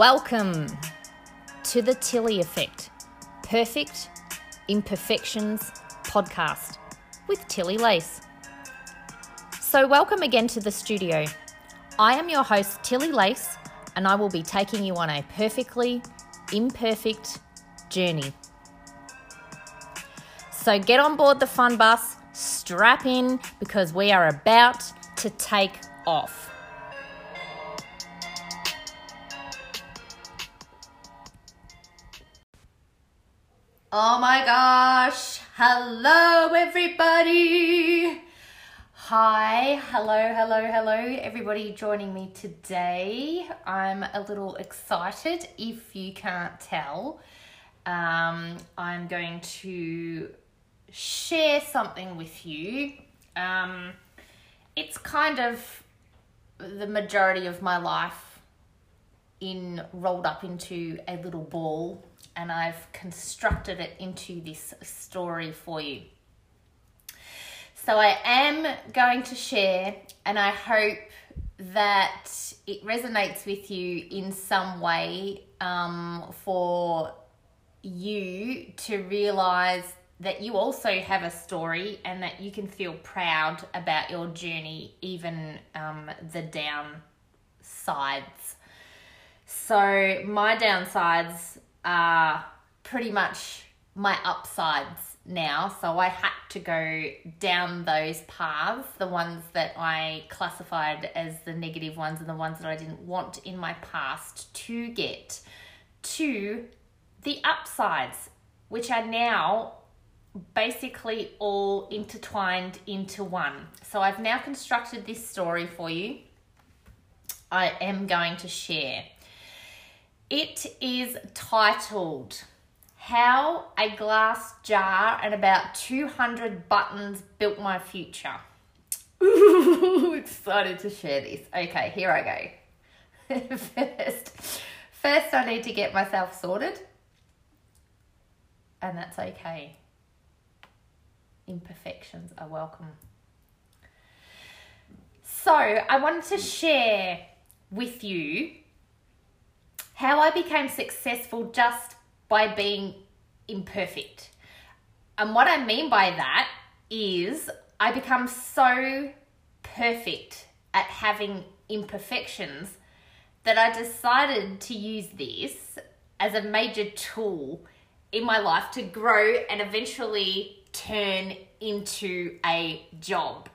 Welcome to the Tilly Effect Perfect Imperfections podcast with Tilly Lace. So, welcome again to the studio. I am your host, Tilly Lace, and I will be taking you on a perfectly imperfect journey. So, get on board the fun bus, strap in, because we are about to take off. Oh my gosh. Hello, everybody. Hi. Hello, hello, hello, everybody joining me today. I'm a little excited if you can't tell. Um, I'm going to share something with you. Um, it's kind of the majority of my life in rolled up into a little ball and I've constructed it into this story for you. So I am going to share, and I hope that it resonates with you in some way um, for you to realize that you also have a story and that you can feel proud about your journey, even um, the downsides. So, my downsides are pretty much my upsides now. So I had to go down those paths, the ones that I classified as the negative ones and the ones that I didn't want in my past to get to the upsides, which are now basically all intertwined into one. So I've now constructed this story for you. I am going to share. It is titled How a Glass Jar and About 200 Buttons Built My Future. Ooh, excited to share this. Okay, here I go. first, first, I need to get myself sorted, and that's okay. Imperfections are welcome. So, I wanted to share with you how I became successful just by being imperfect. And what I mean by that is I become so perfect at having imperfections that I decided to use this as a major tool in my life to grow and eventually turn into a job.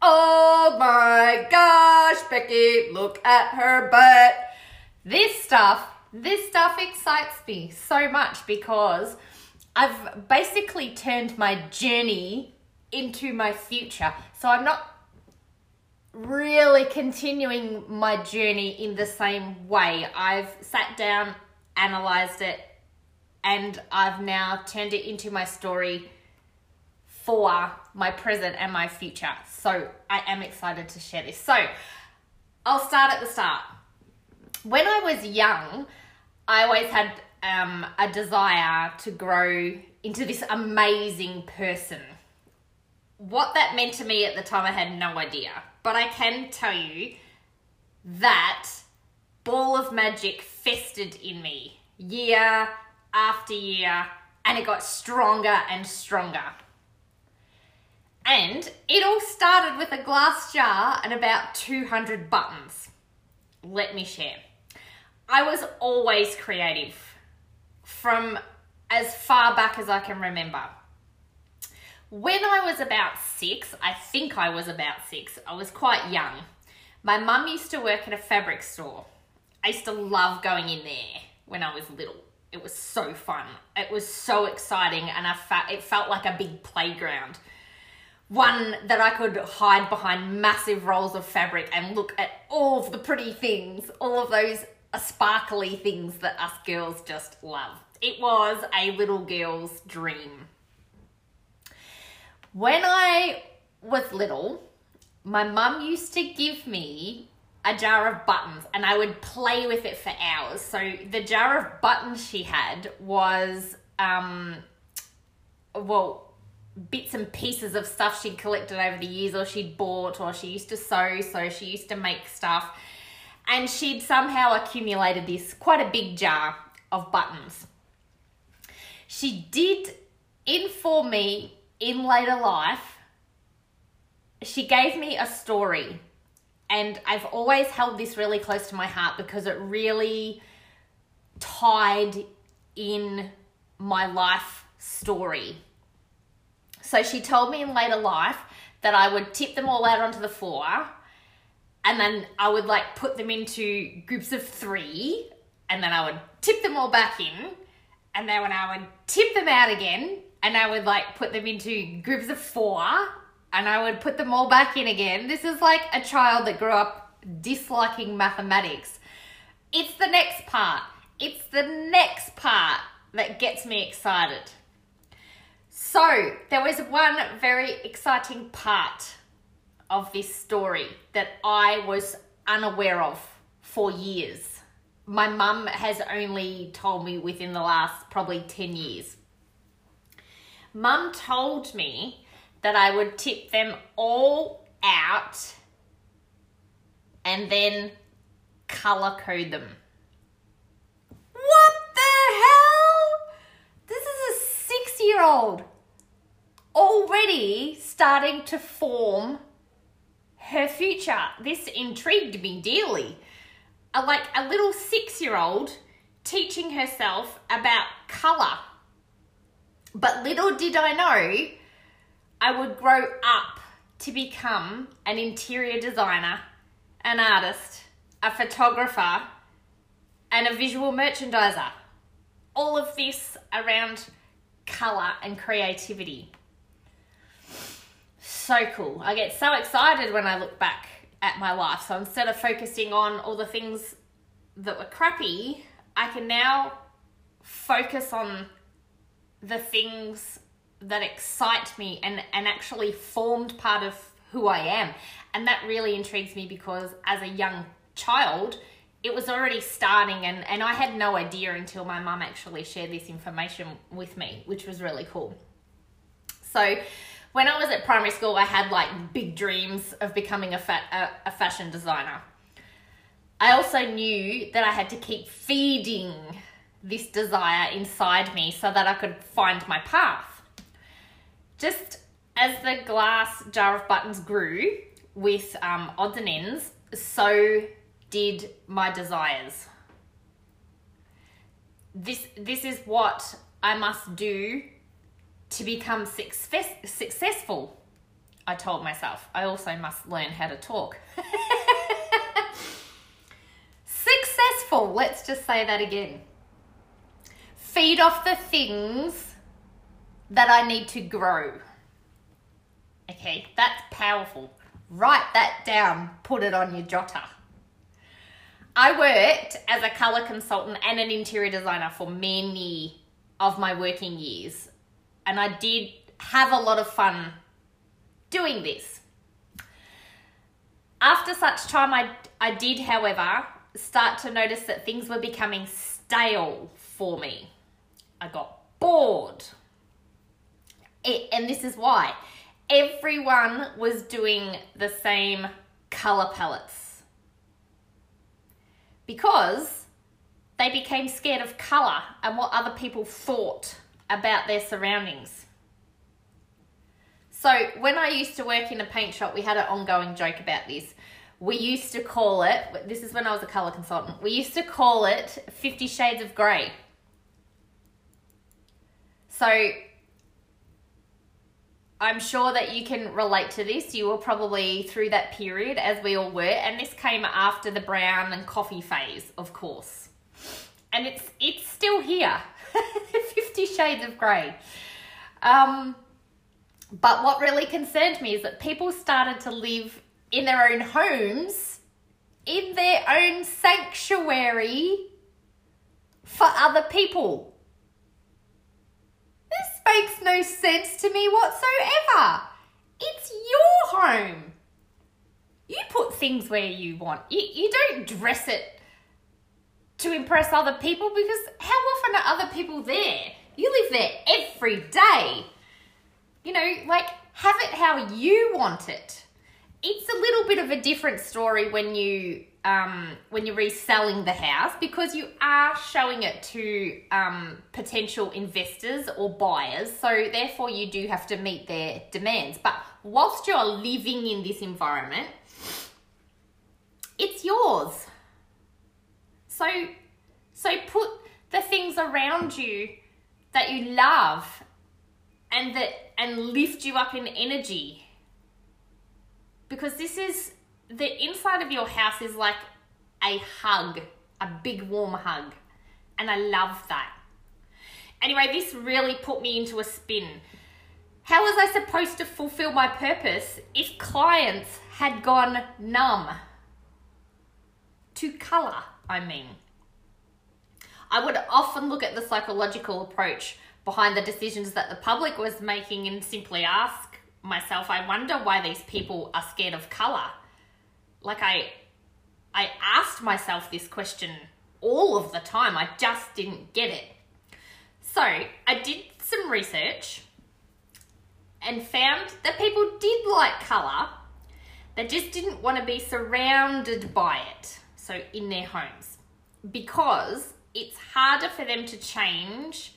Oh my gosh, Becky, look at her butt. This stuff, this stuff excites me so much because I've basically turned my journey into my future. So I'm not really continuing my journey in the same way. I've sat down, analyzed it, and I've now turned it into my story for my present and my future. So I am excited to share this. So I'll start at the start when I was young, I always had um, a desire to grow into this amazing person. What that meant to me at the time, I had no idea. But I can tell you that ball of magic festered in me year after year, and it got stronger and stronger. And it all started with a glass jar and about 200 buttons. Let me share. I was always creative from as far back as I can remember. When I was about six, I think I was about six, I was quite young. My mum used to work at a fabric store. I used to love going in there when I was little. It was so fun. It was so exciting, and I felt it felt like a big playground. One that I could hide behind massive rolls of fabric and look at all of the pretty things, all of those sparkly things that us girls just love. It was a little girl's dream. When I was little, my mum used to give me a jar of buttons and I would play with it for hours. So the jar of buttons she had was um well bits and pieces of stuff she'd collected over the years or she'd bought or she used to sew so she used to make stuff and she'd somehow accumulated this quite a big jar of buttons. She did inform me in later life, she gave me a story. And I've always held this really close to my heart because it really tied in my life story. So she told me in later life that I would tip them all out onto the floor and then I would like put them into groups of three and then I would tip them all back in and then when I would tip them out again and I would like put them into groups of four and I would put them all back in again. This is like a child that grew up disliking mathematics. It's the next part. It's the next part that gets me excited. So, there was one very exciting part of this story that I was unaware of for years. My mum has only told me within the last probably 10 years. Mum told me that I would tip them all out and then color code them. What the hell? This is a six year old already starting to form her future. This intrigued me dearly. A, like a little six year old teaching herself about colour. But little did I know I would grow up to become an interior designer, an artist, a photographer, and a visual merchandiser. All of this around colour and creativity. So cool. I get so excited when I look back at my life. So instead of focusing on all the things that were crappy, I can now focus on the things that excite me and, and actually formed part of who I am. And that really intrigues me because as a young child, it was already starting and, and I had no idea until my mum actually shared this information with me, which was really cool. So when I was at primary school, I had like big dreams of becoming a, fa- a, a fashion designer. I also knew that I had to keep feeding this desire inside me so that I could find my path. Just as the glass jar of buttons grew with um, odds and ends, so did my desires. This, this is what I must do to become success, successful. I told myself. I also must learn how to talk. successful, let's just say that again feed off the things that I need to grow. Okay, that's powerful. Write that down, put it on your jotter. I worked as a colour consultant and an interior designer for many of my working years, and I did have a lot of fun doing this. After such time, I, I did, however, start to notice that things were becoming stale for me. I got bored. It, and this is why. Everyone was doing the same color palettes. Because they became scared of color and what other people thought about their surroundings. So, when I used to work in a paint shop, we had an ongoing joke about this. We used to call it, this is when I was a color consultant, we used to call it 50 Shades of Grey so I'm sure that you can relate to this. You were probably through that period as we all were, and this came after the brown and coffee phase, of course. And it's it's still here. 50 shades of grey. Um, but what really concerned me is that people started to live in their own homes, in their own sanctuary for other people This makes no sense to me whatsoever. It's your home. You put things where you want. You, you don't dress it to impress other people because how often are other people there? You live there every day. You know, like have it how you want it. It's a little bit of a different story when you um, when you're reselling the house because you are showing it to um, potential investors or buyers. So therefore, you do have to meet their demands. But whilst you're living in this environment, it's yours. So, so put the things around you that you love and that and lift you up in energy because this is the inside of your house is like a hug, a big warm hug. And I love that. Anyway, this really put me into a spin. How was I supposed to fulfill my purpose if clients had gone numb? To colour, I mean. I would often look at the psychological approach behind the decisions that the public was making and simply ask myself, I wonder why these people are scared of colour like I I asked myself this question all of the time. I just didn't get it. So, I did some research and found that people did like color. They just didn't want to be surrounded by it. So, in their homes. Because it's harder for them to change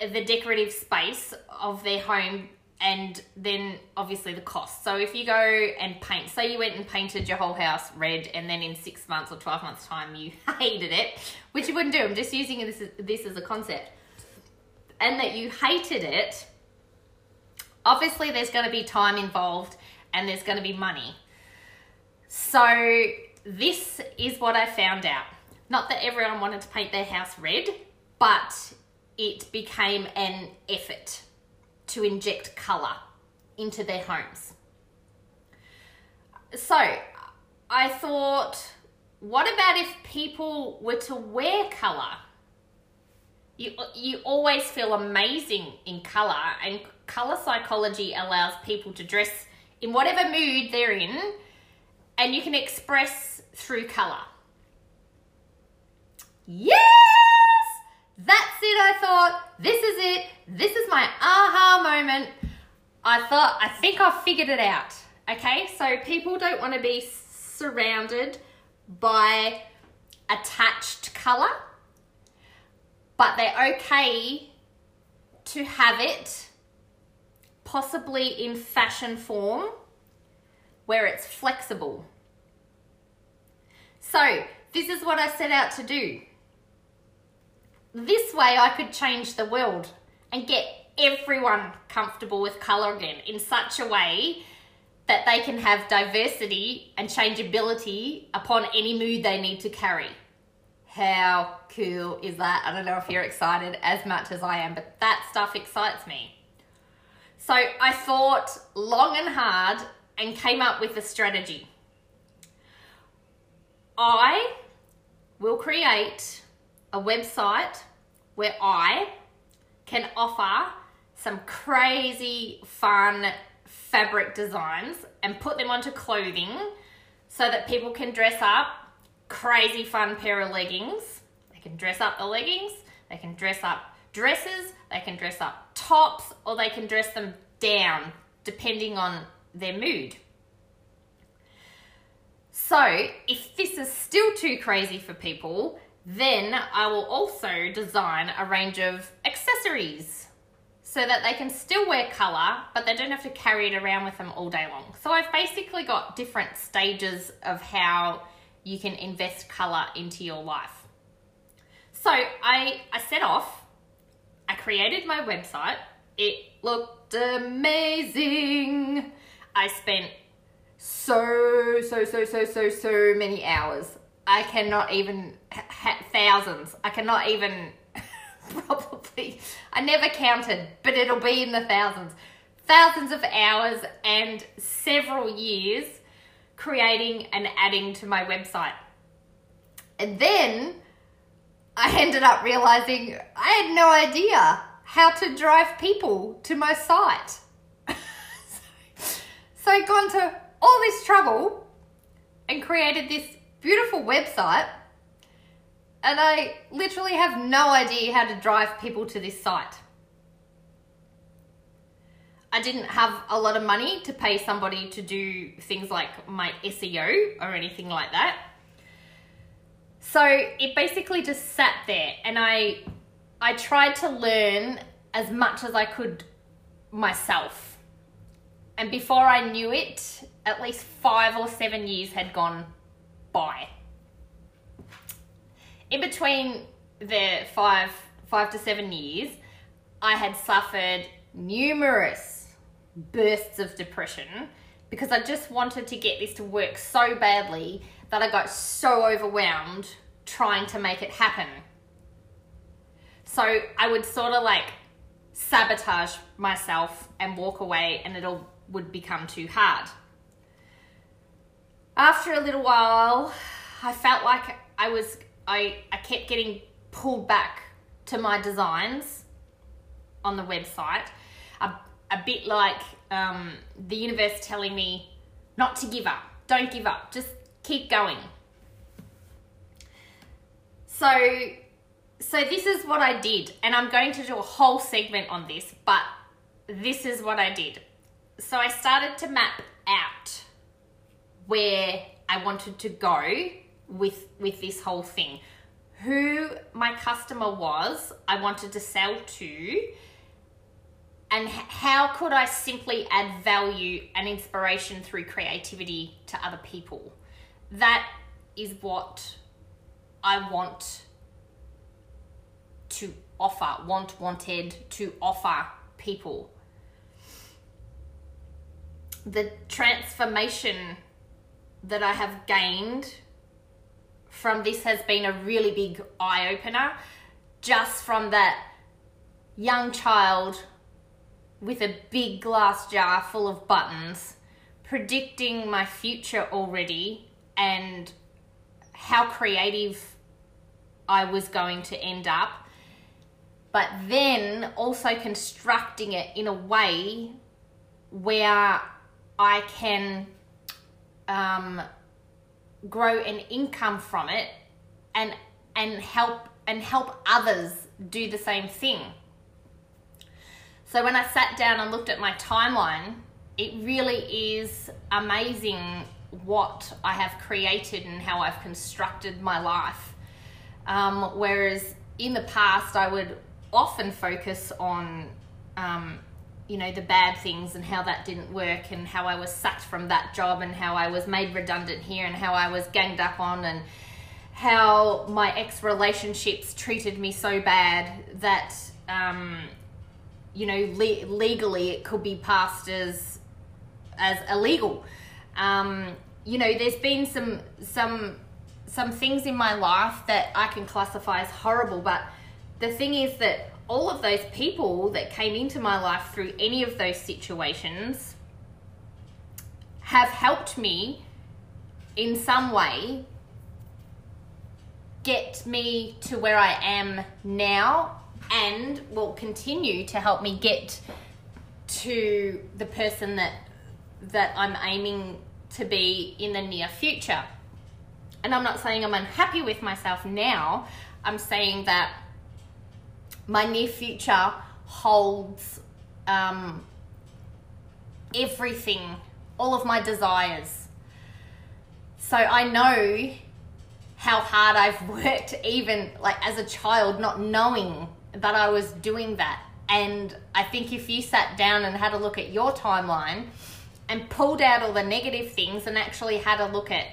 the decorative space of their home and then obviously the cost. So if you go and paint, say you went and painted your whole house red, and then in six months or 12 months' time you hated it, which you wouldn't do, I'm just using this, this as a concept, and that you hated it, obviously there's going to be time involved and there's going to be money. So this is what I found out. Not that everyone wanted to paint their house red, but it became an effort to inject colour into their homes. So I thought, what about if people were to wear colour? You, you always feel amazing in colour, and colour psychology allows people to dress in whatever mood they're in, and you can express through colour. Yes! That's it, I thought. This is it. This is my aha moment. I thought, I think I've figured it out. Okay, so people don't want to be surrounded by attached color, but they're okay to have it possibly in fashion form where it's flexible. So, this is what I set out to do. This way I could change the world and get everyone comfortable with color again in such a way that they can have diversity and changeability upon any mood they need to carry. How cool is that? I don't know if you're excited as much as I am, but that stuff excites me. So I thought long and hard and came up with a strategy. I will create a website where I can offer some crazy fun fabric designs and put them onto clothing so that people can dress up crazy fun pair of leggings. They can dress up the leggings, they can dress up dresses, they can dress up tops, or they can dress them down depending on their mood. So, if this is still too crazy for people, then I will also design a range of accessories so that they can still wear colour, but they don't have to carry it around with them all day long. So I've basically got different stages of how you can invest colour into your life. So I, I set off, I created my website, it looked amazing. I spent so, so, so, so, so, so many hours I cannot even thousands. I cannot even probably. I never counted, but it'll be in the thousands. Thousands of hours and several years creating and adding to my website. And then I ended up realizing I had no idea how to drive people to my site. so I'd gone to all this trouble and created this beautiful website and I literally have no idea how to drive people to this site. I didn't have a lot of money to pay somebody to do things like my SEO or anything like that. so it basically just sat there and I I tried to learn as much as I could myself. And before I knew it, at least 5 or 7 years had gone by. In between the 5 5 to 7 years, I had suffered numerous bursts of depression because I just wanted to get this to work so badly that I got so overwhelmed trying to make it happen. So I would sort of like sabotage myself and walk away and it all would become too hard. After a little while, I felt like I was I, I kept getting pulled back to my designs on the website. A, a bit like um, the universe telling me not to give up. Don't give up. Just keep going. So, so this is what I did, and I'm going to do a whole segment on this, but this is what I did. So I started to map out where I wanted to go with with this whole thing. Who my customer was, I wanted to sell to, and how could I simply add value and inspiration through creativity to other people? That is what I want to offer, want, wanted to offer people. The transformation that I have gained from this has been a really big eye opener just from that young child with a big glass jar full of buttons predicting my future already and how creative I was going to end up, but then also constructing it in a way where I can um, grow an income from it and and help and help others do the same thing. So when I sat down and looked at my timeline, it really is amazing what I have created and how I've constructed my life. Um, whereas in the past, I would often focus on, um, you know, the bad things and how that didn't work and how I was sacked from that job and how I was made redundant here and how I was ganged up on and how my ex relationships treated me so bad that, um, you know, le- legally it could be passed as as illegal. Um, you know, there's been some some some things in my life that I can classify as horrible, but the thing is that all of those people that came into my life through any of those situations have helped me in some way get me to where I am now and will continue to help me get to the person that that I'm aiming to be in the near future. And I'm not saying I'm unhappy with myself now, I'm saying that my near future holds um, everything, all of my desires. So I know how hard I've worked, even like as a child, not knowing that I was doing that. And I think if you sat down and had a look at your timeline, and pulled out all the negative things and actually had a look at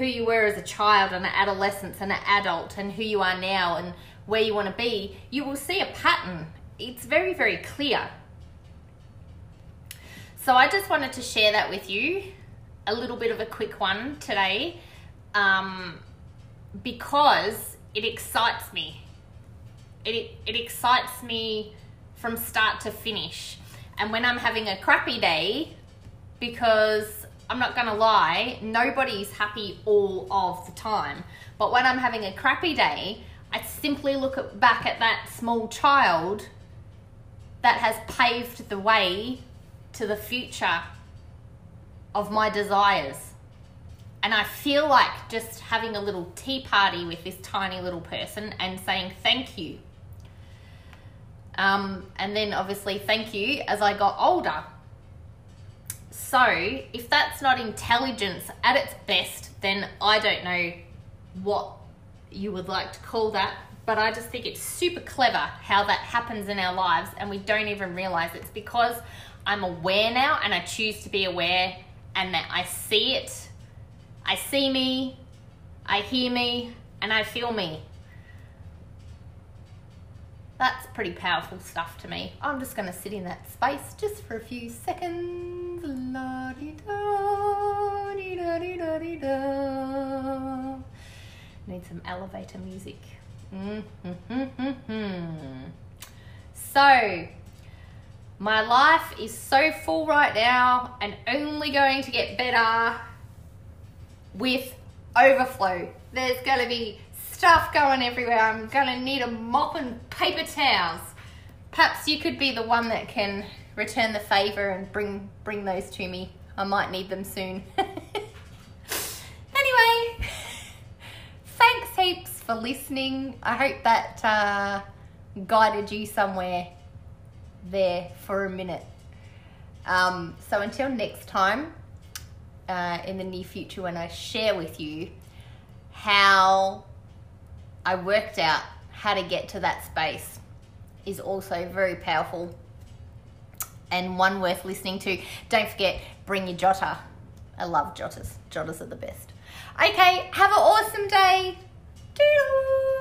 who you were as a child and an adolescence and an adult and who you are now and where you want to be, you will see a pattern. It's very, very clear. So I just wanted to share that with you, a little bit of a quick one today, um, because it excites me. It, it excites me from start to finish. And when I'm having a crappy day, because I'm not gonna lie, nobody's happy all of the time. But when I'm having a crappy day, I simply look at, back at that small child that has paved the way to the future of my desires. And I feel like just having a little tea party with this tiny little person and saying thank you. Um, and then obviously thank you as I got older so, if that's not intelligence at its best, then I don't know what you would like to call that. But I just think it's super clever how that happens in our lives and we don't even realize it's because I'm aware now and I choose to be aware and that I see it. I see me, I hear me, and I feel me. That's pretty powerful stuff to me. I'm just going to sit in that space just for a few seconds. La-di-da, di-da-di-da-di-da. Need some elevator music. So, my life is so full right now and only going to get better with overflow. There's going to be stuff going everywhere. I'm going to need a mop and paper towels. Perhaps you could be the one that can return the favor and bring bring those to me. I might need them soon. anyway, thanks heaps for listening. I hope that uh, guided you somewhere there for a minute. Um, so until next time, uh, in the near future, when I share with you how I worked out how to get to that space, is also very powerful and one worth listening to. Don't forget, bring your jotter. I love jotters. Jotters are the best. Okay, have an awesome day. Doodle.